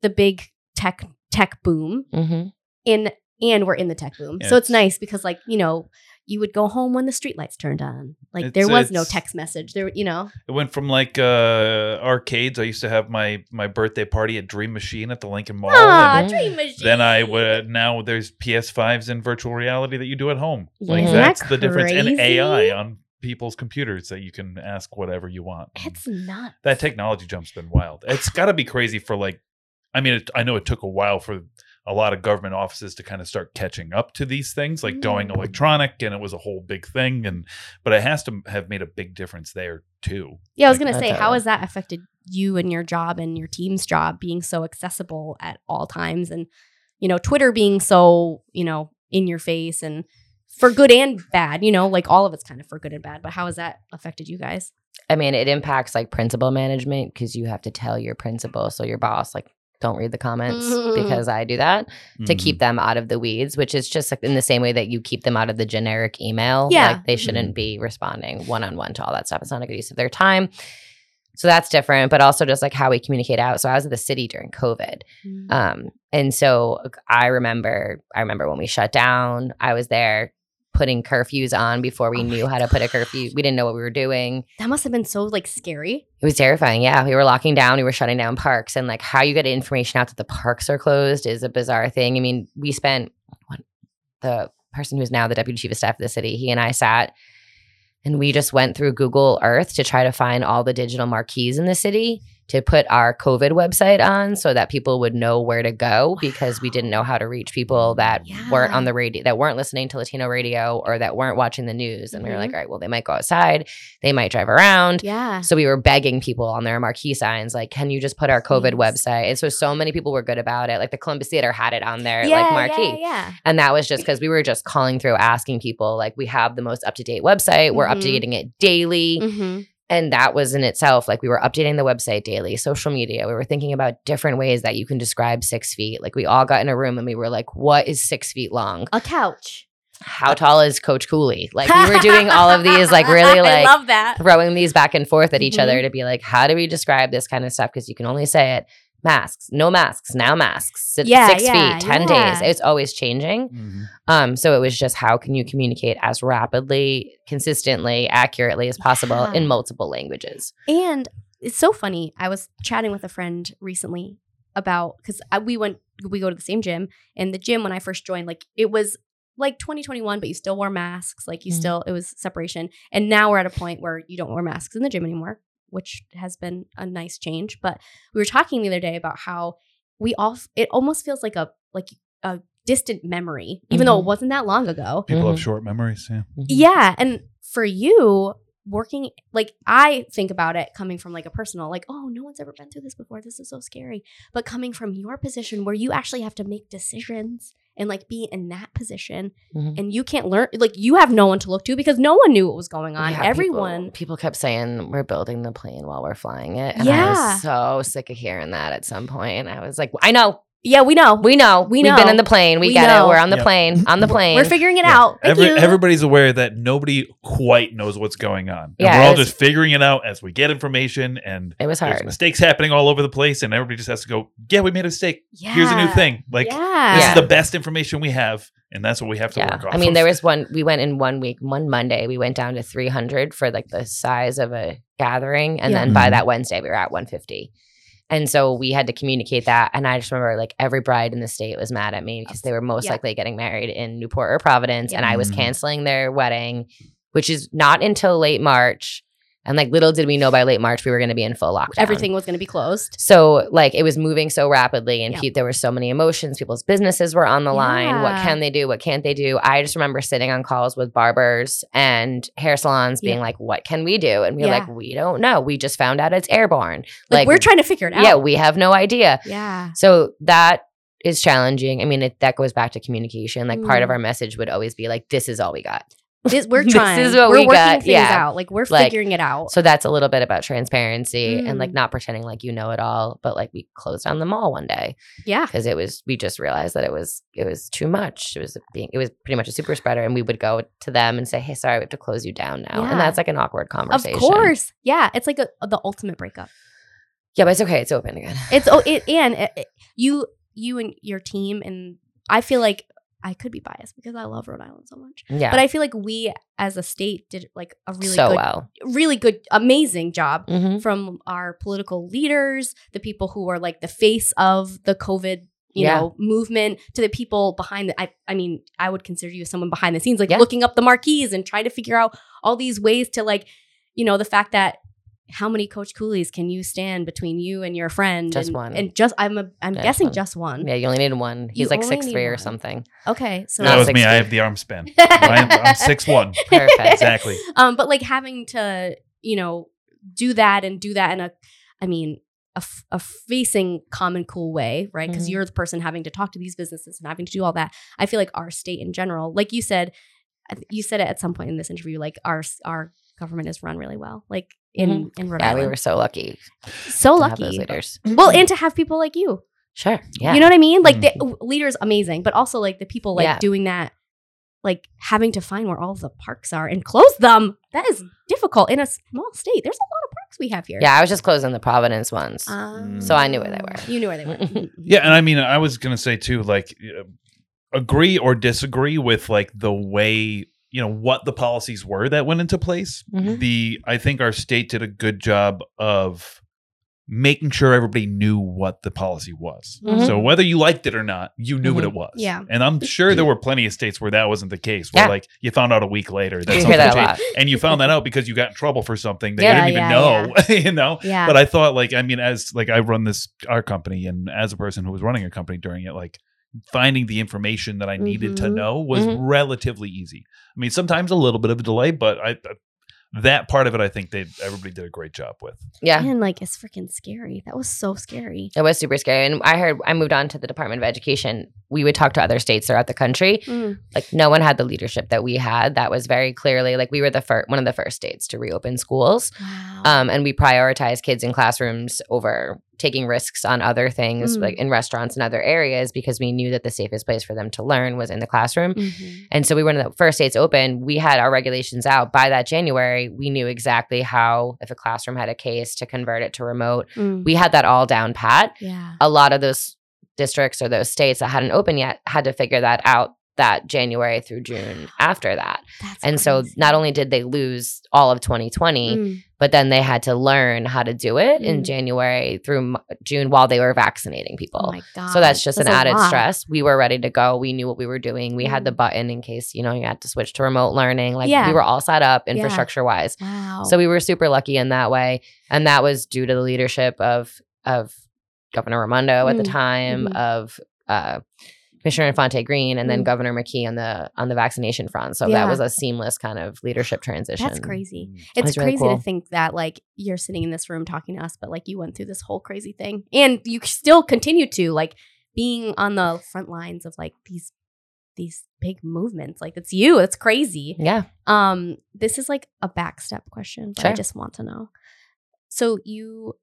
the big tech tech boom hmm in and we're in the tech boom. Yeah, so it's it's- nice because like, you know, you would go home when the streetlights turned on. Like It's- there was no text message. There, you know. It went from like uh arcades. I used to have my my birthday party at Dream Machine at the Lincoln Mall. Ah, dream machine. then I would now there's PS5s in virtual reality that you do at home. Like Isn't that's that the difference. And? AI on people's computers that you can ask whatever you want. It's nuts. that technology jump's been wild. It's got to be crazy for like, I mean, it, I know it took a while for a lot of government offices to kind of start catching up to these things, like going Mm. electronic, and it was a whole big thing. And but it has to have made a big difference there too. Yeah, I was Like, gonna say, how has that affected you and your job and your team's job being so accessible at all times, and you know, Twitter being so you know in your face and for good and bad. You know, like all of it's kind of for good and bad. But how has that affected you guys? I mean, it impacts like principal management because you have to tell your principal, so your boss, like, don't read the comments Mhm. because I do that to Mhm. keep them out of the weeds, which is just like in the same way that you keep them out of the generic email. Yeah. Like they shouldn't be responding one on one to all that stuff. It's not a good use of their time. So that's different, but also just like how we communicate out. So I was at the city during COVID. Um, and so I remember, I remember when we shut down, I was there putting curfews on before we Oh knew how to put a curfew. We didn't know what we were doing. that must have been so like scary. It was terrifying. Yeah, we were locking down. We were shutting down parks, and like how you get information out that the parks are closed is a bizarre thing. I mean, we spent what, the person who's now the deputy chief of staff of the city. He and I sat, and we just went through Google Earth to try to find all the digital marquees in the city to put our COVID website on, so that people would know where to go because we didn't know how to reach people that weren't on the radio, that weren't listening to Latino radio, or that weren't watching the news. And we were like, all right, well, they might go outside, they might drive around. Yeah. So we were begging people on their marquee signs, like, can you just put our COVID website? And so so many people were good about it. Like the Columbus Theater had it on their yeah, like marquee. Yeah, yeah. And that was just because we were just calling through asking people, like, we have the most up to date website. We're Mhm. updating it daily. hmm And that was in itself, like, we were updating the website daily, social media. We were thinking about different ways that you can describe six feet. Like, we all got in a room and we were like, what is six feet long? A couch. How tall is Coach Cooley? Like, we were doing all of these, like, really, like, throwing these back and forth at each Mhm. other to be like, how do we describe this kind of stuff? Because you can only say it. Masks, no masks, now masks. Six, Yeah, six yeah, feet, ten yeah. days. It's always changing. Mhm. Um, so it was just how can you communicate as rapidly, consistently, accurately as possible Yeah. in multiple languages. And it's so funny. I was chatting with a friend recently about because we went we go to the same gym and the gym when I first joined like it was like 2021 but you still wore masks like you Mhm. still it was separation and now we're at a point where you don't wear masks in the gym anymore which has been a nice change but we were talking the other day about how we all it almost feels like a like a distant memory even though it Mhm. wasn't that long ago People have Mhm. short memories. Yeah. yeah. And for you, working like I think about it coming from like a personal, like, oh, no one's ever been through this before. This is so scary. But coming from your position where you actually have to make decisions and like be in that position Mhm. and you can't learn like you have no one to look to because no one knew what was going on. Yeah, Everyone People, people kept saying we're building the plane while we're flying it. And I Yeah. was so sick of hearing that at some point. I was like, I know, Yeah, we know. we know. We know. We've been in the plane. We, We get know. it. We're on the Yep. plane. On the plane. We're figuring it Yeah. out. Thank Every, you. everybody's aware that nobody quite knows what's going on. And Yeah, we're all it was- just figuring it out as we get information and it was there's hard. mistakes happening all over the place and everybody just has to go, yeah, we made a mistake. yeah. Here's a new thing. Like yeah. this Yeah. is the best information we have and that's what we have to Yeah. work off I mean, of. there was one, we went in one week, one Monday, we went down to 300 for like the size of a gathering. And Yeah. then by Mhm. that Wednesday, we were at 150. And so we had to communicate that. And I just remember like every bride in the state was mad at me because they were most Yeah. likely getting married in Newport or Providence. And I was Mhm. canceling their wedding, which is not until late March. And like little did we know by late March, we were going to be in full lockdown. Everything was going to be closed. So like it was moving so rapidly and Yeah. pe- there were so many emotions. People's businesses were on the line. What can they do? What can't they do? I just remember sitting on calls with barbers and hair salons being Yeah. like, what can we do? And we're Yeah. like, we don't know. We just found out it's airborne. Like, we're trying to figure it out. Yeah, we have no idea. yeah. So that is challenging. I mean, it, that goes back to communication. Like part of Mm. our message would always be like, this is all we got. This, we're trying. This is what we're we working got, things yeah. out. Like we're Like, figuring it out. So that's a little bit about transparency and like Mm. not pretending like you know it all. But like we closed down the mall one day yeah. because it was we just realized that it was it was too much. It was being it was pretty much a super spreader, and we would go to them and say, "Hey, sorry, we have to close you down now," Yeah. and that's like an awkward conversation. Of course. Yeah. It's like a, the ultimate breakup. yeah, but it's okay. It's open again. It's oh it and it, it- you you and your team and I feel like I could be biased because I love Rhode Island so much. yeah, But I feel like we as a state did like a really so good well. really good amazing job hmm from our political leaders, the people who are like the face of the COVID, you Yeah. know, movement, to the people behind the I I mean, I would consider you someone behind the scenes, like Yeah. looking up the marquees and trying to figure out all these ways to like, you know, the fact that how many Coach Coolies can you stand between you and your friend? Just and, one. And just I'm a, I'm Just guessing one. just one. Yeah, you only need one. He's You like only six three or something. Okay. So that was six me. I have the arm span. I'm, I'm six one. Perfect. Exactly. um, but like having to, you know, do that and do that in a, I mean, a, f- a facing common cool way, right? Because Mhm. you're the person having to talk to these businesses and having to do all that. I feel like our state in general, like you said, you said it at some point in this interview, like our our government is run really well, like in in Rhode Mm-hmm. Yeah, we were so lucky. so to have those lucky. leaders. Well, and to have people like you, Sure. Yeah. you know what I mean? Like Mm. the leaders, amazing, but also like the people like Yeah. doing that, like having to find where all the parks are and close them. That is difficult in a small state. There's a lot of parks we have here. yeah, I was just closing the Providence ones. Um, So I knew where they were. You knew where they were. Yeah, and I mean, I was gonna say too, like, uh, agree or disagree with like the way you know what the policies were that went into place. Mhm. The I think our state did a good job of making sure everybody knew what the policy was. Mhm. So whether you liked it or not, you knew what Mhm. it was. Yeah. and I'm sure there were plenty of states where that wasn't the case. Where Yeah. like you found out a week later that You something hear that a changed, lot. and you found that out because you got in trouble for something that Yeah, you didn't even yeah, know. you know, Yeah. but I thought like I mean as like I run this our company and as a person who was running a company during it like finding the information that I needed to Mhm. know was Mhm. relatively easy. I mean sometimes a little bit of a delay but I, I that part of it I think they everybody did a great job with. Yeah. and like it's freaking scary. That was so scary. It was super scary. And I heard I moved on to the Department of Education. We would talk to other states throughout the country. Mm. Like no one had the leadership that we had. That was very clearly like we were the first one of the first states to reopen schools. Wow. Um, and we prioritized kids in classrooms over taking risks on other things Mm. like in restaurants and other areas because we knew that the safest place for them to learn was in the classroom. Mhm. And so we were one of the first states open. We had our regulations out by that January. We knew exactly how, if a classroom had a case, to convert it to remote. Mm. We had that all down pat. Yeah. A lot of those districts or those states that hadn't opened yet had to figure that out that January through June after that. That's And so not only did they lose all of 2020, Mm. but then they had to learn how to do it in Mm. January through M- June while they were vaccinating people. Oh. So that's just an added lot. stress. We were ready to go. We knew what we were doing. We had the Mm. button in case, you know, you had to switch to remote learning. Like Yeah. we were all set up infrastructure wise. Wow. So we were super lucky in that way. And that was due to the leadership of of Governor Raimondo at the Mm. time, Mhm. of uh Commissioner Infante Green and then Mm. Governor McKee on the on the vaccination front. So Yeah. that was a seamless kind of leadership transition. That's crazy. Mm. It's was really crazy cool. to think that like you're sitting in this room talking to us, but like you went through this whole crazy thing, and you still continue to like being on the front lines of like these these big movements. Like it's you. It's crazy. Yeah. Um, this is like a backstep question, but I just want to know. So you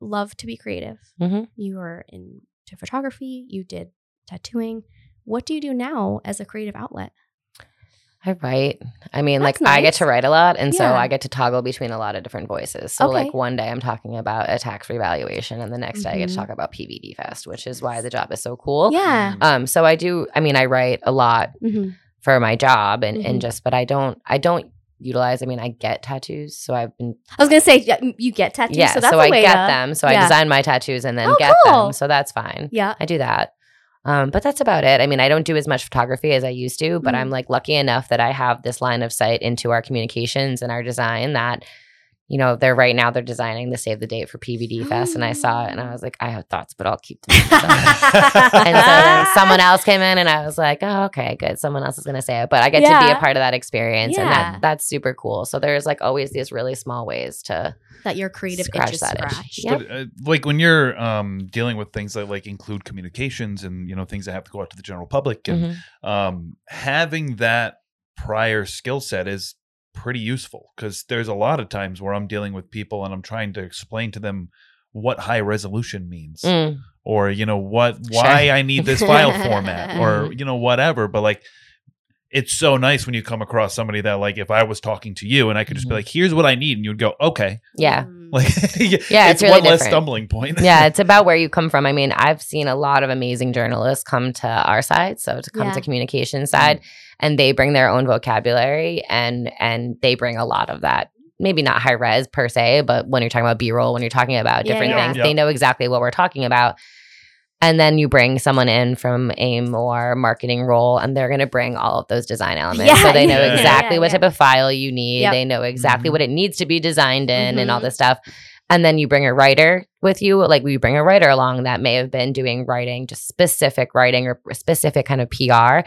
love to be creative. Mhm. You are into photography. You did tattooing. What do you do now as a creative outlet? I write. I mean, That's like I get to write a lot, and so I get to toggle between a lot of different voices. So, Okay. like one day I'm talking about a tax revaluation, and the next day I get to Mhm. talk about PVD Fest, which is why the job is so cool. Yeah. Um. So I do. I mean, I write a lot Mhm. for my job, and Mhm. and just, but I don't. I don't utilize. I mean, I get tattoos, so I've been I was gonna say yeah, you get tattoos, yeah. so So, I get to, them. So I design my tattoos and then Oh, get cool. them. So that's fine. Yeah. I do that. Um, but that's about it. I mean, I don't do as much photography as I used to, but Mhm. I'm like lucky enough that I have this line of sight into our communications and our design that, you know, they're right now they're designing the save the date for PVD Fest. And I saw it and I was like, I have thoughts, but I'll keep them. and so then someone else came in and I was like, oh, okay, good. Someone else is going to say it. But I get to be a part of that experience and that that's super cool. So there's like always these really small ways to that your creative Scratch itch is that itch. Yep. But uh, like when you're um, dealing with things that like include communications and you know things that have to go out to the general public and Mhm. um, having that prior skill set is pretty useful because there's a lot of times where I'm dealing with people and I'm trying to explain to them what high resolution means Mm. or you know what Sure. why I need this file format or you know whatever but like it's so nice when you come across somebody that like if I was talking to you and I could just be Mhm. like here's what I need and you'd go okay Yeah. Mm. like Yeah, it's really one less stumbling point yeah, it's about where you come from. I mean, I've seen a lot of amazing journalists come to our side, so to come Yeah. to communication side, and they bring their own vocabulary and and they bring a lot of that. Maybe not high res per se, but when you're talking about B roll, when you're talking about Yeah, different yeah. things, Yeah. they know exactly what we're talking about. And then you bring someone in from a more marketing role, and they're going to bring all of those design elements. Yeah, so they know yeah, exactly yeah, what yeah. type of file you need. Yep. They know exactly Mhm. what it needs to be designed in, and all Mhm. this stuff and then you bring a writer with you like we bring a writer along that may have been doing writing just specific writing or specific kind of pr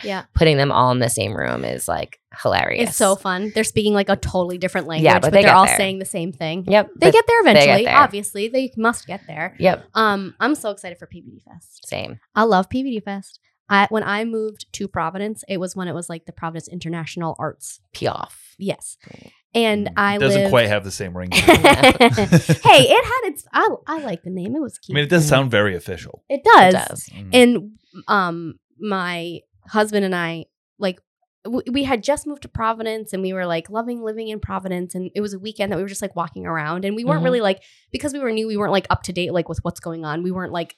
Yeah. putting them all in the same room is like hilarious It's so fun. They're speaking like a totally different language, Yeah, but but, they they're all there. saying the same thing. yep They get there get eventually. there. Obviously, they must get there. yep Um, I'm so excited for PVD Fest. same I love PVD Fest. I when I moved to Providence, it was when it was like the Providence International Arts. off Yes, and I Mm, doesn't lived- quite have the same ring hey, it. it had its. I I like the name. It was cute. I mean it does sound very official it does. it does Mm. And um, my husband and I like w- we had just moved to Providence and we were like loving living in Providence and it was a weekend that we were just like walking around and we weren't Mhm. really like because we were new we weren't like up to date like with what's going on we weren't like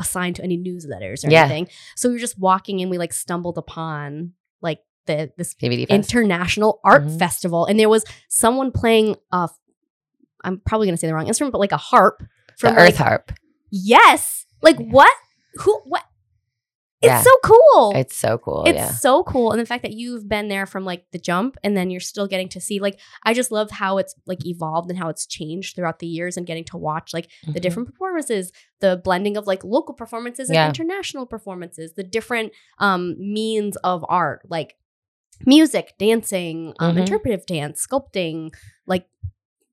assigned to any newsletters or Yeah. anything so we were just walking and we like stumbled upon like the this international art Mhm. festival and there was someone playing a I'm probably going to say the wrong instrument but like a harp the from earth like, harp yes like Yeah. what who what it's Yeah. so cool it's so cool it's yeah so cool and the fact that you've been there from like the jump and then you're still getting to see like i just love how it's like evolved and how it's changed throughout the years and getting to watch like the Mhm. different performances the blending of like local performances and Yeah. international performances the different um means of art like music dancing um Mhm. interpretive dance sculpting like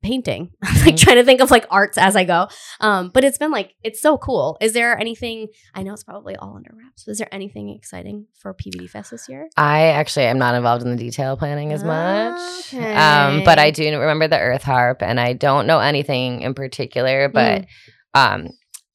painting i'm like trying to think of like arts as i go um but it's been like it's so cool is there anything i know it's probably all under wraps but is there anything exciting for pvd fest this year I actually am not involved in the detail planning as much. Okay. Um, but I do remember the Earth Harp, and I don't know anything in particular, Mm. but um,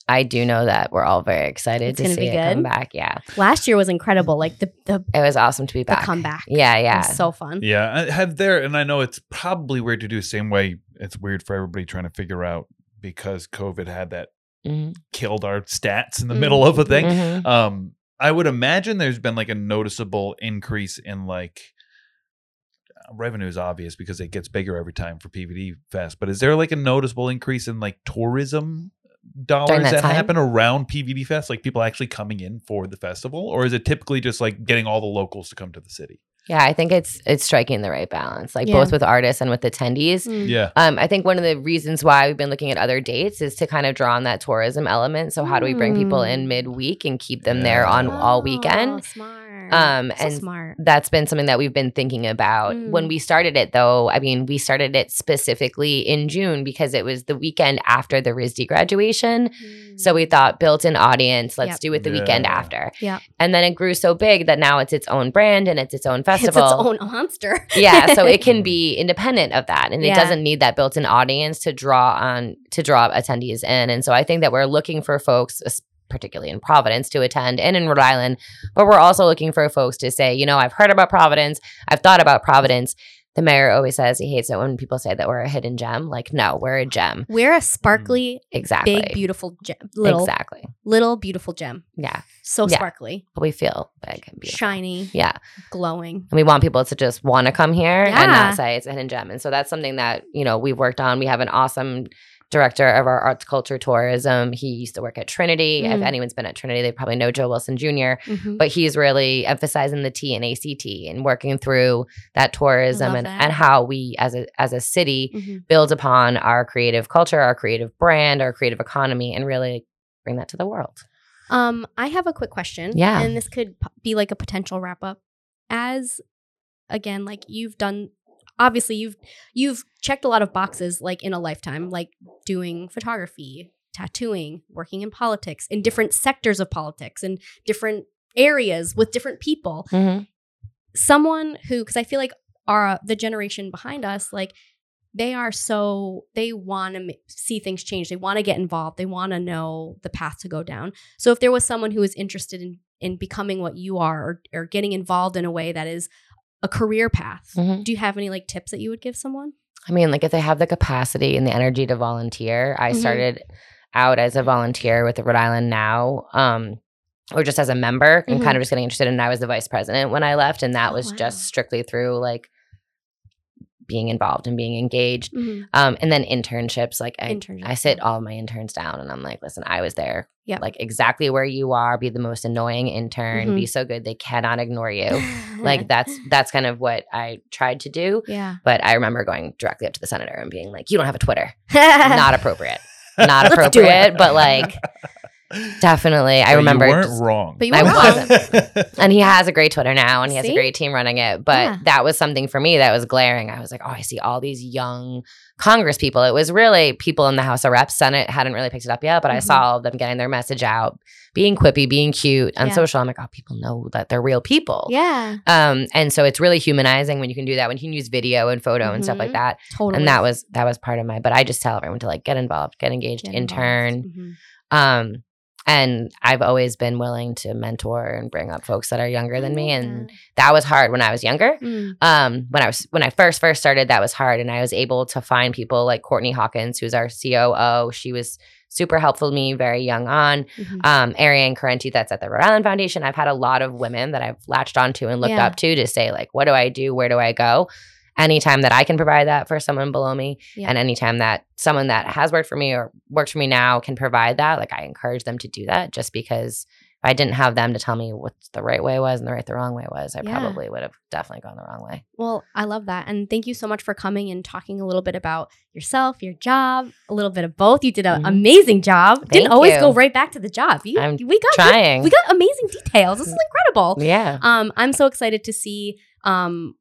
I do know that we're all very excited It's to gonna see be it come back. Yeah, last year was incredible like the the, it was awesome to be back. Come back. comeback Yeah, It yeah. was so fun Yeah, I have there, and I know it's probably weird to do the same way. It's weird for everybody trying to figure out because COVID had that Mhm. killed our stats in the Mm. middle of a thing. Mhm. Um, I would imagine there's been like a noticeable increase in like revenue is obvious because it gets bigger every time for PVD Fest. But is there like a noticeable increase in like tourism dollars that that, happen around PVD Fest? Like people actually coming in for the festival, or is it typically just like getting all the locals to come to the city? Yeah, I think it's it's striking the right balance, like Yeah. both with artists and with attendees. Mm. Yeah. Um, I think one of the reasons why we've been looking at other dates is to kind of draw on that tourism element. So how do we bring people in Mm. midweek and keep them there on Oh, all weekend? smart Um, so and smart That's been something that we've been thinking about. When Mm. we started it, though, I mean, we started it specifically in June because it was the weekend after the RISD graduation. So we thought built in audience, let's Yep. do it the weekend after. Yep. And then it grew so big that now it's its own brand and it's its own it's its own monster yeah, so it can be independent of that and Yeah. it doesn't need that built-in audience to draw on to draw attendees in. And so I think that we're looking for folks particularly in Providence to attend and in Rhode Island, but we're also looking for folks to say, you know, I've heard about Providence, I've thought about Providence. The mayor always says he hates it when people say that we're a hidden gem. Like, no, we're a gem. we're a sparkly mm, Exactly. big beautiful gem little Exactly. little beautiful gem Yeah. so Yeah. sparkly But we feel big and beautiful. shiny Yeah. glowing And we want people to just want to come here and not say it's a hidden gem. And so that's something that, you know, we've worked on. We have an awesome director of our arts, culture, tourism. He used to work at Trinity. If Mm. anyone's been at Trinity, they probably know Joe Wilson Jr. Mhm. But he's really emphasizing the T and ACT and working through that tourism and, that. and how we as a as a city Mhm. build upon our creative culture, our creative brand, our creative economy, and really bring that to the world. Um, I have a quick question. Yeah. And this could be like a potential wrap up. As again, like you've done obviously you've you've checked a lot of boxes like in a lifetime, like doing photography, tattooing, working in politics, in different sectors of politics in different areas with different people. Mm-hmm. someone who because I feel like our the generation behind us like they are so they want to see things change. They want to get involved. They want to know the path to go down. So if there was someone who is interested in in becoming what you are or, or getting involved in a way that is a career path Mhm. do you have any like tips that you would give someone I mean, like if they have the capacity and the energy to volunteer, I Mhm. started out as a volunteer with the Rhode Island Now, um, or just as a member and Mhm. kind of just getting interested. And I was the vice president when I left, and that Oh, was wow. just strictly through like being involved and being engaged. Mhm. Um, and then internships, like I, Internships, I sit all my interns down and I'm like, listen, I was there. Yep. Like exactly where you are, be the most annoying intern, Mm-hmm. be so good they cannot ignore you. like that's that's kind of what I tried to do. yeah But I remember going directly up to the senator and being like, You don't have a Twitter. Not appropriate. Not Let's do it. appropriate. But like definitely I But remember you weren't just- wrong. But you I weren't wrong. wasn't. and he has a great Twitter now and he has a great team running it. But Yeah. that was something for me that was glaring. I was like, oh, I see all these young Congress people. It was really people in the House of Reps. Senate hadn't really picked it up yet, but I Mhm. saw them getting their message out, being quippy, being cute on Yeah. social. I'm like, oh, people know that they're real people. yeah Um, and so it's really humanizing when you can do that, when you can use video and photo and stuff like Mhm. that. totally And that was that was part of my. But I just tell everyone to like get involved, get engaged, Get intern. involved. Mhm. Um, and I've always been willing to mentor and bring up folks that are younger than me, and that was hard when I was younger. Mm. Um, when I was when I first first started, that was hard, and I was able to find people like Courtney Hawkins, who's our COO. She was super helpful to me very young on. Mhm. Um, Ariane Carenti, that's at the Rhode Island Foundation. I've had a lot of women that I've latched onto and looked Yeah. up to to say like, what do I do? Where do I go? Anytime that I can provide that for someone below me, Yeah. and anytime that someone that has worked for me or works for me now can provide that, like I encourage them to do that. Just because if I didn't have them to tell me what the right way was and the right the wrong way was, I Yeah. probably would have definitely gone the wrong way. Well, I love that. And thank you so much for coming and talking a little bit about yourself, your job, a little bit of both. You did an Mhm. amazing job. Thank Didn't always you. go right back to the job. You, I'm we got good- Trying, we got amazing details. This is incredible. yeah. Um, I'm so excited to see um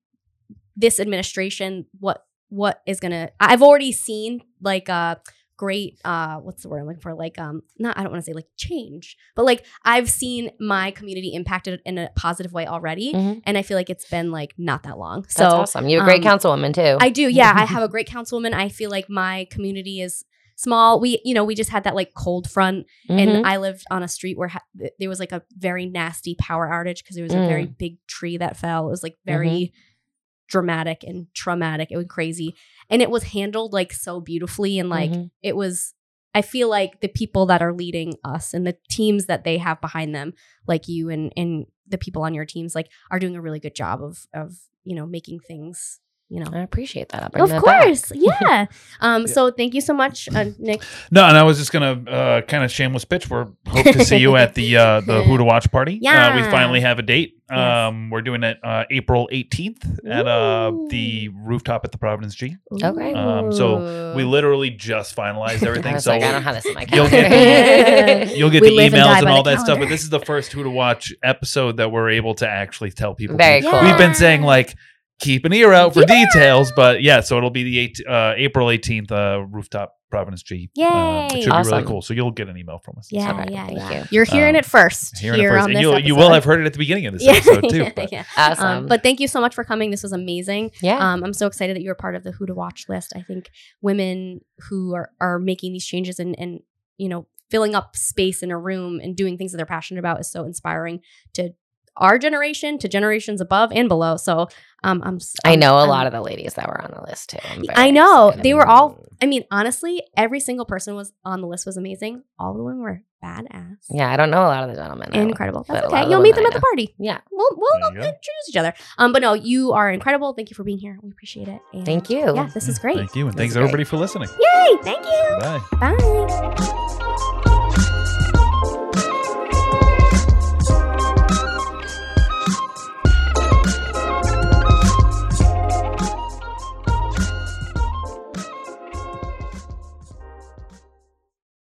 this administration what what is gonna I've already seen like uh great uh what's the word I'm looking for? Like um not I don't want to say like change, but like I've seen my community impacted in a positive way already. Mhm. And I feel like it's been like not that long. That's So awesome. You're a great um, councilwoman too. I do. Yeah, I have a great councilwoman. I feel like my community is small. We, you know, we just had that like cold front, Mhm. and I lived on a street where ha- there was like a very nasty power outage because there was a Mm. very big tree that fell. It was like very Mm-hmm. Dramatic and traumatic. It was crazy, and it was handled like so beautifully, and like Mhm. it was. I feel like the people that are leading us and the teams that they have behind them, like you and and the people on your teams, like are doing a really good job of of you know making things you know I appreciate that. Of that course, yeah. Um, so thank you so much, uh, Nick. No, and I was just gonna uh, kind of shameless pitch. We're hope to see you at the uh, the Who to Watch party. uh, we finally have a date. Yes. Um, we're doing it uh, April eighteenth at uh, the rooftop at the Providence G. Okay. Um, so We literally just finalized I everything. was so like, I don't have this in my You'll calendar. get- you'll get the live and emails and all the that stuff. But this is the first Who to Watch episode that we're able to actually tell people. Very cool. We've been saying like keep an ear out for Keep an ear details, but yeah. So it'll be the eight, uh, April eighteenth uh, rooftop Providence G. Yay. Uh, it should be really cool. So you'll get an email from us. yeah, Okay, yeah, thank you. You're hearing Um, it first. Hearing here it first. on And this you'll, you will have heard it at the beginning of this yeah, episode too. but- yeah. awesome. Um, but thank you so much for coming. This was amazing. yeah. Um, I'm so excited that you're part of the Who to Watch list. I think women who are are making these changes and and you know filling up space in a room and doing things that they're passionate about is so inspiring to our generation, to generations above and below. So um, I'm s- I I'm- know a I'm- lot of the ladies that were on the list too. I'm very I know excited. they were all. I mean, honestly, every single person was on the list was amazing. All of them were badass. Yeah, I don't know a lot of the gentlemen. Incredible. but That's okay. You'll meet them at the party. Yeah. We'll we'll There you introduce each other. Um, but no, you are incredible. Thank you for being here. We appreciate it. And Thank you. Yeah, this is great. Thank you, and This thanks is great. everybody for listening. Yay! Thank you. Bye. Bye.